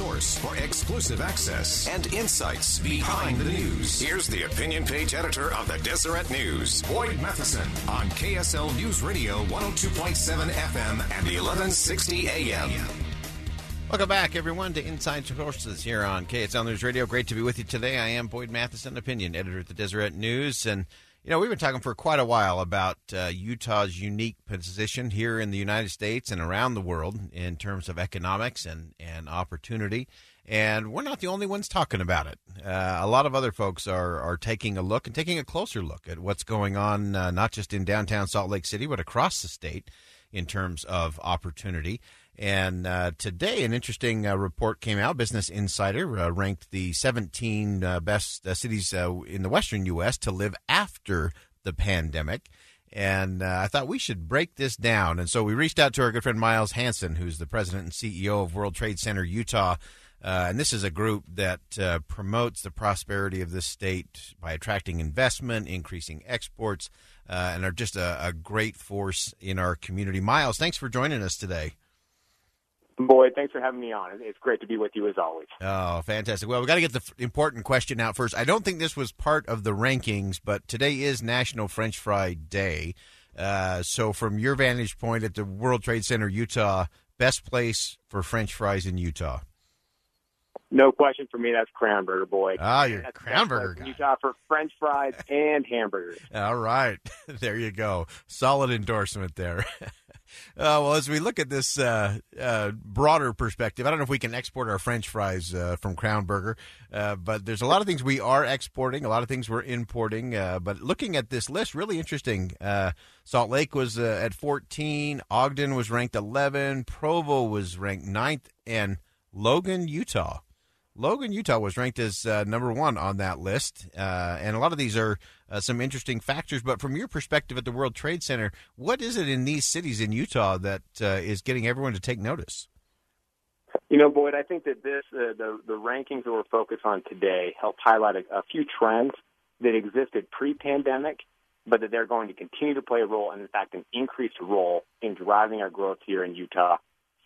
Source for exclusive access and insights behind the news. Here's the opinion page editor of the Deseret News, Boyd Matheson, on KSL News Radio 102.7 FM and 1160 AM. Welcome back, everyone, to Inside Sources here on KSL News Radio. Great to be with you today. I am Boyd Matheson, opinion editor at the Deseret News, and you know we've been talking for quite a while about uh, Utah's unique position here in the United States and around the world in terms of economics and and opportunity. And we're not the only ones talking about it. Uh, a lot of other folks are are taking a look and taking a closer look at what's going on, uh, not just in downtown Salt Lake City, but across the state in terms of opportunity. And uh, today, an interesting uh, report came out. Business Insider uh, ranked the 17 uh, best uh, cities uh, in the western U.S. to live after the pandemic. And I thought we should break this down. And so we reached out to our good friend Miles Hansen, who's the president and CEO of World Trade Center Utah. Uh, and this is a group that uh, promotes the prosperity of this state by attracting investment, increasing exports, uh, and are just a, a great force in our community. Miles, thanks for joining us today. Boyd, thanks for having me on. It's great to be with you as always. Oh, fantastic. Well, we got to get the f- important question out first. I don't think this was part of the rankings, but today is National French Fry Day. Uh, so, from your vantage point at the World Trade Center, Utah, best place for French fries in Utah? No question for me. That's Crown boy. Ah, you're That's Crown best Burger place in guy. Utah for French fries and hamburgers. All right, there you go. Solid endorsement there. Uh, well, as we look at this uh, uh, broader perspective, I don't know if we can export our French fries uh, from Crown Burger, uh, but there's a lot of things we are exporting, a lot of things we're importing. Uh, but looking at this list, really interesting. Uh, Salt Lake was uh, at 14, Ogden was ranked 11, Provo was ranked 9th, and Logan, Utah. Logan, Utah was ranked as uh, number one on that list. Uh, and a lot of these are uh, some interesting factors. But from your perspective at the World Trade Center, what is it in these cities in Utah that uh, is getting everyone to take notice? You know, Boyd, I think that this uh, the the rankings that we're focused on today help highlight a, a few trends that existed pre-pandemic, but that they're going to continue to play a role, and in fact, an increased role in driving our growth here in Utah.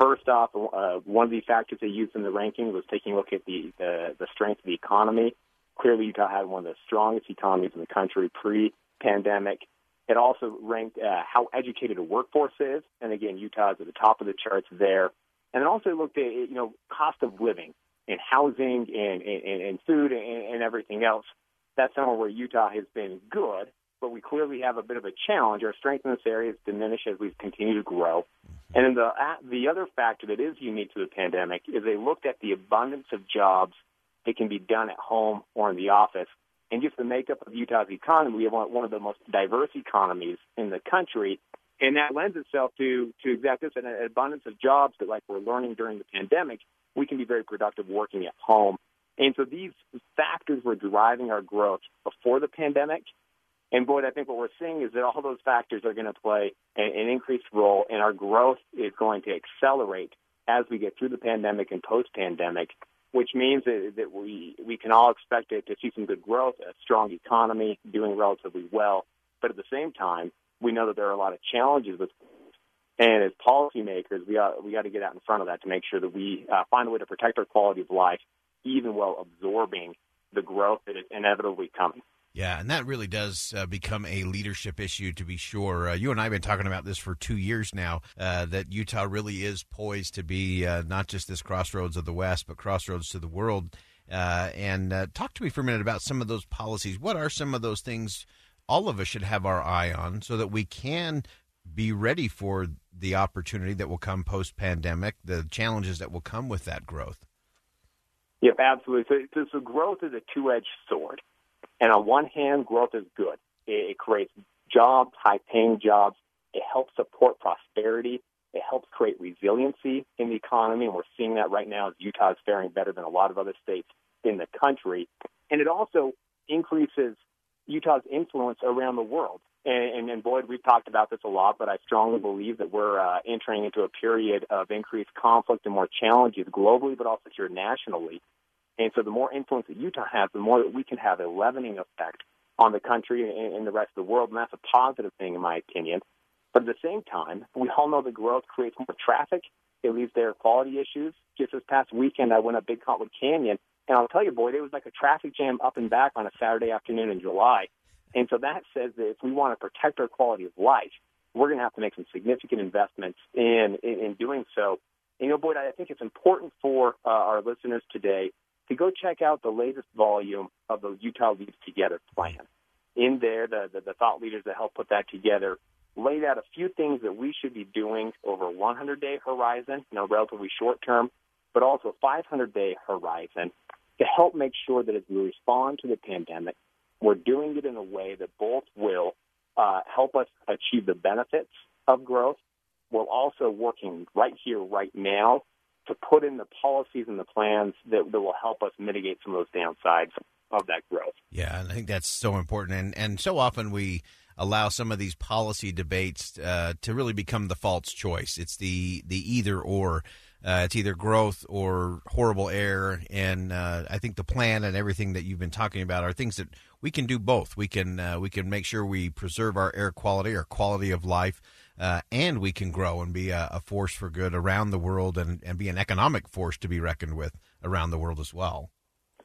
First off, uh, one of the factors they used in the ranking was taking a look at the, the the strength of the economy. Clearly, Utah had one of the strongest economies in the country pre-pandemic. It also ranked uh, how educated a workforce is, and again, Utah is at the top of the charts there. And it also looked at you know cost of living and housing and and, and food and, and everything else. That's somewhere where Utah has been good, but we clearly have a bit of a challenge. Our strength in this area has diminished as we continue to grow. And the uh, the other factor that is unique to the pandemic is they looked at the abundance of jobs that can be done at home or in the office, and just the makeup of Utah's economy. We have one one of the most diverse economies in the country, and that lends itself to to exactly this, an abundance of jobs that, like we're learning during the pandemic, we can be very productive working at home. And so these factors were driving our growth before the pandemic. And Boyd, I think what we're seeing is that all those factors are going to play an, an increased role, and our growth is going to accelerate as we get through the pandemic and post-pandemic, which means that, that we we can all expect it to see some good growth, a strong economy, doing relatively well. But at the same time, we know that there are a lot of challenges with, and as policymakers, we got we got to get out in front of that to make sure that we uh, find a way to protect our quality of life, even while absorbing the growth that is inevitably coming. Yeah, and that really does uh, become a leadership issue, to be sure. Uh, you and I have been talking about this for two years now. Uh, that Utah really is poised to be uh, not just this crossroads of the West, but crossroads to the world. Uh, and uh, talk to me for a minute about some of those policies. What are some of those things all of us should have our eye on, so that we can be ready for the opportunity that will come post pandemic, the challenges that will come with that growth? Yep, absolutely. So, so, so growth is a two-edged sword. And on one hand, growth is good. It, creates jobs, high paying jobs. It helps support prosperity. It helps create resiliency in the economy, and we're seeing that right now as Utah is faring better than a lot of other states in the country. And it also increases Utah's influence around the world. And, and, and Boyd, we've talked about this a lot, but I strongly believe that we're uh, entering into a period of increased conflict and more challenges globally, but also here nationally. And so the more influence that Utah has, the more that we can have a leavening effect on the country and, the rest of the world. And that's a positive thing, in my opinion. But at the same time, we all know that growth creates more traffic. It to air quality issues. Just this past weekend, I went up Big Cottonwood Canyon, and I'll tell you, boy, it was like a traffic jam up and back on a Saturday afternoon in July. And so that says that if we want to protect our quality of life, we're going to have to make some significant investments in, in, in doing so. And, you know, Boyd, I think it's important for uh, our listeners today to go check out the latest volume of the Utah Leads Together plan. In there, the, the, the thought leaders that help put that together laid out a few things that we should be doing over a 100 day horizon, you know, relatively short term, but also a 500 day horizon to help make sure that as we respond to the pandemic, we're doing it in a way that both will uh, help us achieve the benefits of growth, while also working right here, right now, to put in the policies and the plans that, that will help us mitigate some of those downsides of that growth. Yeah, and I think that's so important. And, and so often we allow some of these policy debates uh, to really become the false choice. It's the, the either or. Uh, it's either growth or horrible air. And uh, I think the plan and everything that you've been talking about are things that we can do both. We can uh, we can make sure we preserve our air quality, our quality of life, uh, and we can grow and be a, a, force for good around the world and, and be an economic force to be reckoned with around the world as well.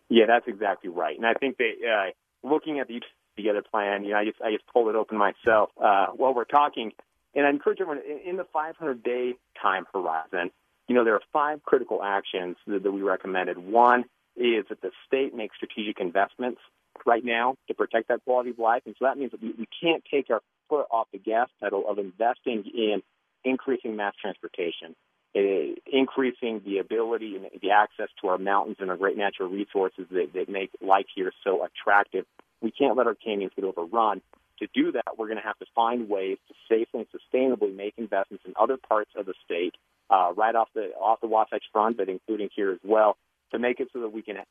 Yeah, that's exactly right. And I think that uh, looking at the together plan, you know, I just I just pulled it open myself uh, while we're talking, and I encourage everyone in the 500 day time horizon. You know, there are five critical actions that, that we recommended. One is that the state makes strategic investments right now to protect that quality of life. And so that means that we, we can't take our foot off the gas pedal of investing in increasing mass transportation, uh, increasing the ability and the access to our mountains and our great natural resources that, that make life here so attractive. We can't let our canyons get overrun. To do that, we're going to have to find ways to safely and sustainably make investments in other parts of the state, uh, right off the off the Wasatch Front, but including here as well, to make it so that we can uh,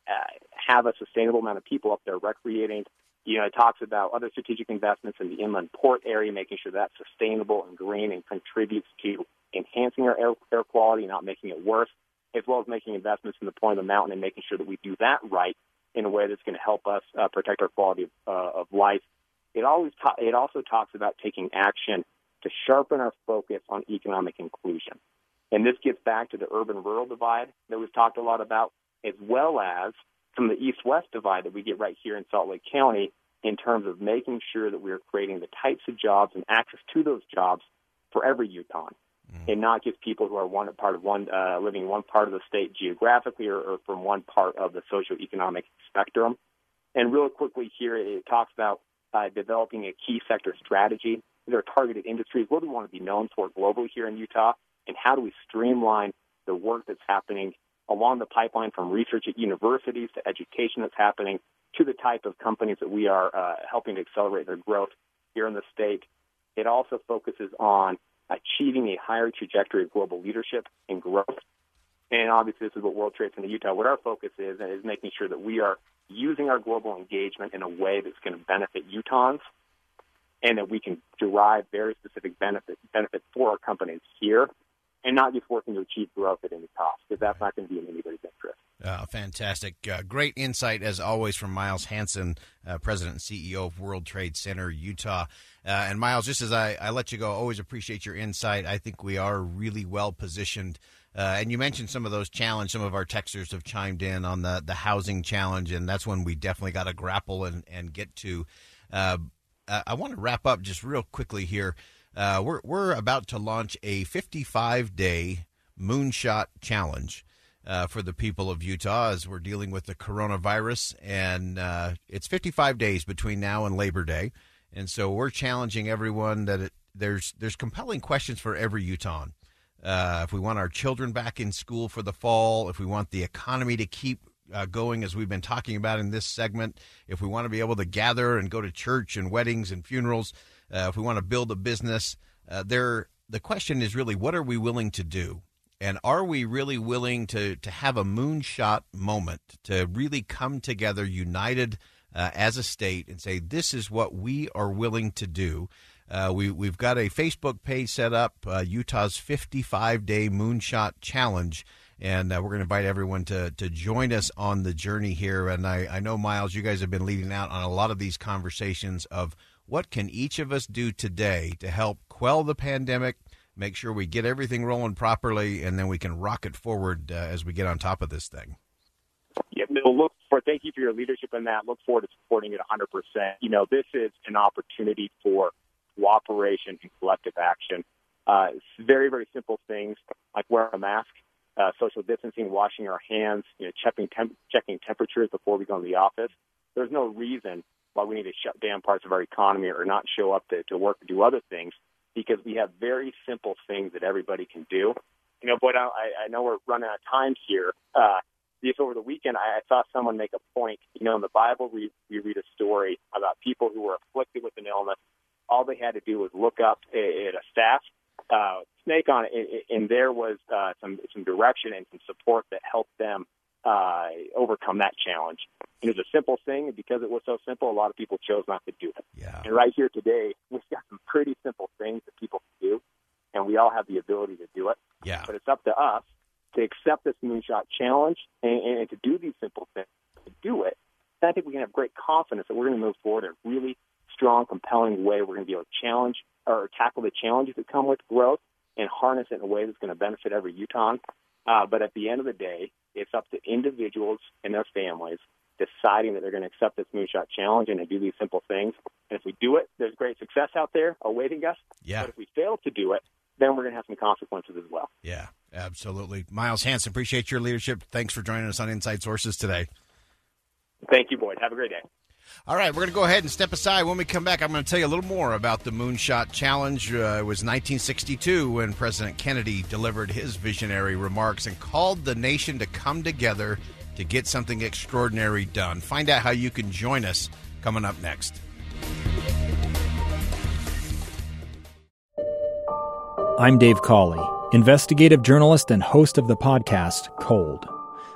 have a sustainable amount of people up there recreating. You know, it talks about other strategic investments in the inland port area, making sure that's sustainable and green and contributes to enhancing our air, air quality, not making it worse, as well as making investments in the point of the mountain and making sure that we do that right in a way that's going to help us uh, protect our quality of, uh, of life. It always ta- it also talks about taking action to sharpen our focus on economic inclusion. And this gets back to the urban rural divide that we've talked a lot about as well as from the east west divide that we get right here in Salt Lake County in terms of making sure that we are creating the types of jobs and access to those jobs for every Utahn. Mm-hmm. And not just people who are one part of one uh, living in one part of the state geographically or, or from one part of the socioeconomic spectrum. And real quickly here, it talks about uh, developing a key sector strategy. There are targeted industries. What do we want to be known for globally here in Utah? And how do we streamline the work that's happening along the pipeline from research at universities to education that's happening to the type of companies that we are uh, helping to accelerate their growth here in the state. It also focuses on achieving a higher trajectory of global leadership and growth. And obviously, this is what World Trade Center Utah, what our focus is, is making sure that we are using our global engagement in a way that's going to benefit Utahns and that we can derive very specific benefit, benefits for our companies here and not just working to achieve growth at any cost, because that's not going to be in anybody's interest. Uh, fantastic. Uh, great insight, as always, from Miles Hansen, uh, President and CEO of World Trade Center Utah. Uh, and Miles, just as I, I let you go, always appreciate your insight. I think we are really well positioned. Uh, and you mentioned some of those challenges. Some of our texters have chimed in on the, the housing challenge, and that's one we definitely got to grapple and, and get to. Uh, I want to wrap up just real quickly here. Uh, we're we're about to launch a 55 day moonshot challenge. Uh, for the people of Utah as we're dealing with the coronavirus. And uh, it's 55 days between now and Labor Day. And so we're challenging everyone that it, there's there's compelling questions for every Utah. Uh, if we want our children back in school for the fall, if we want the economy to keep uh, going as we've been talking about in this segment, if we want to be able to gather and go to church and weddings and funerals, uh, if we want to build a business, uh, there the question is really, what are we willing to do? And are we really willing to, to have a moonshot moment to really come together united uh, as a state and say, this is what we are willing to do? Uh, we, we've got a Facebook page set up, uh, Utah's 55 Day Moonshot Challenge. And uh, we're going to invite everyone to, to join us on the journey here. And I, I know, Miles, you guys have been leading out on a lot of these conversations of what can each of us do today to help quell the pandemic, make sure we get everything rolling properly, and then we can rocket forward uh, as we get on top of this thing. Yeah, we'll look for. Thank you for your leadership in that. Look forward to supporting it 100. percent You know, this is an opportunity for cooperation and collective action. Uh, very, very simple things like wear a mask, uh, social distancing, washing our hands, you know, checking temp- checking temperatures before we go in the office. There's no reason why we need to shut down parts of our economy or not show up to, to work or do other things because we have very simple things that everybody can do. You know, but I, I know we're running out of time here. Uh, just over the weekend, I, I saw someone make a point. You know, in the Bible, we, we read a story about people who were afflicted with an illness. All they had to do was look up at a staff uh, snake on it, and there was uh, some some direction and some support that helped them uh, overcome that challenge. And it was a simple thing, and because it was so simple, a lot of people chose not to do it. Yeah. And right here today, we've got some pretty simple things that people can do, and we all have the ability to do it. Yeah. But it's up to us to accept this moonshot challenge and, and to do these simple things, to do it. And I think we can have great confidence that we're going to move forward in a really strong, compelling way. We're going to be able to challenge or tackle the challenges that come with growth and harness it in a way that's going to benefit every Utah. Uh, but at the end of the day, it's up to individuals and their families deciding that they're going to accept this moonshot challenge and to do these simple things. And if we do it, there's great success out there awaiting us. Yeah. But if we fail to do it, then we're going to have some consequences as well. Yeah, absolutely. Miles Hansen, appreciate your leadership. Thanks for joining us on Inside Sources today. Thank you, Boyd. Have a great day. All right, we're going to go ahead and step aside. When we come back, I'm going to tell you a little more about the Moonshot Challenge. Uh, it was 1962 when President Kennedy delivered his visionary remarks and called the nation to come together to get something extraordinary done. Find out how you can join us coming up next. I'm Dave Cawley, investigative journalist and host of the podcast Cold.